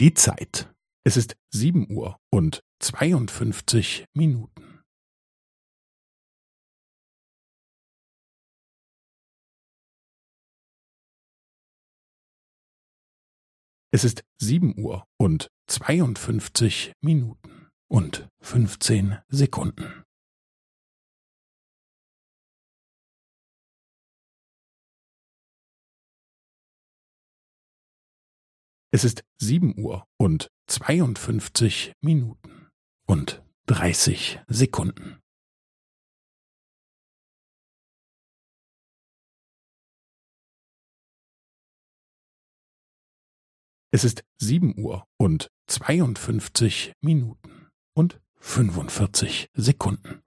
Die Zeit. Es ist sieben Uhr und zweiundfünfzig Minuten. Es ist sieben Uhr und zweiundfünfzig Minuten und fünfzehn Sekunden. Es ist sieben Uhr und zweiundfünfzig Minuten und dreißig Sekunden. Es ist sieben Uhr und zweiundfünfzig Minuten und fünfundvierzig Sekunden.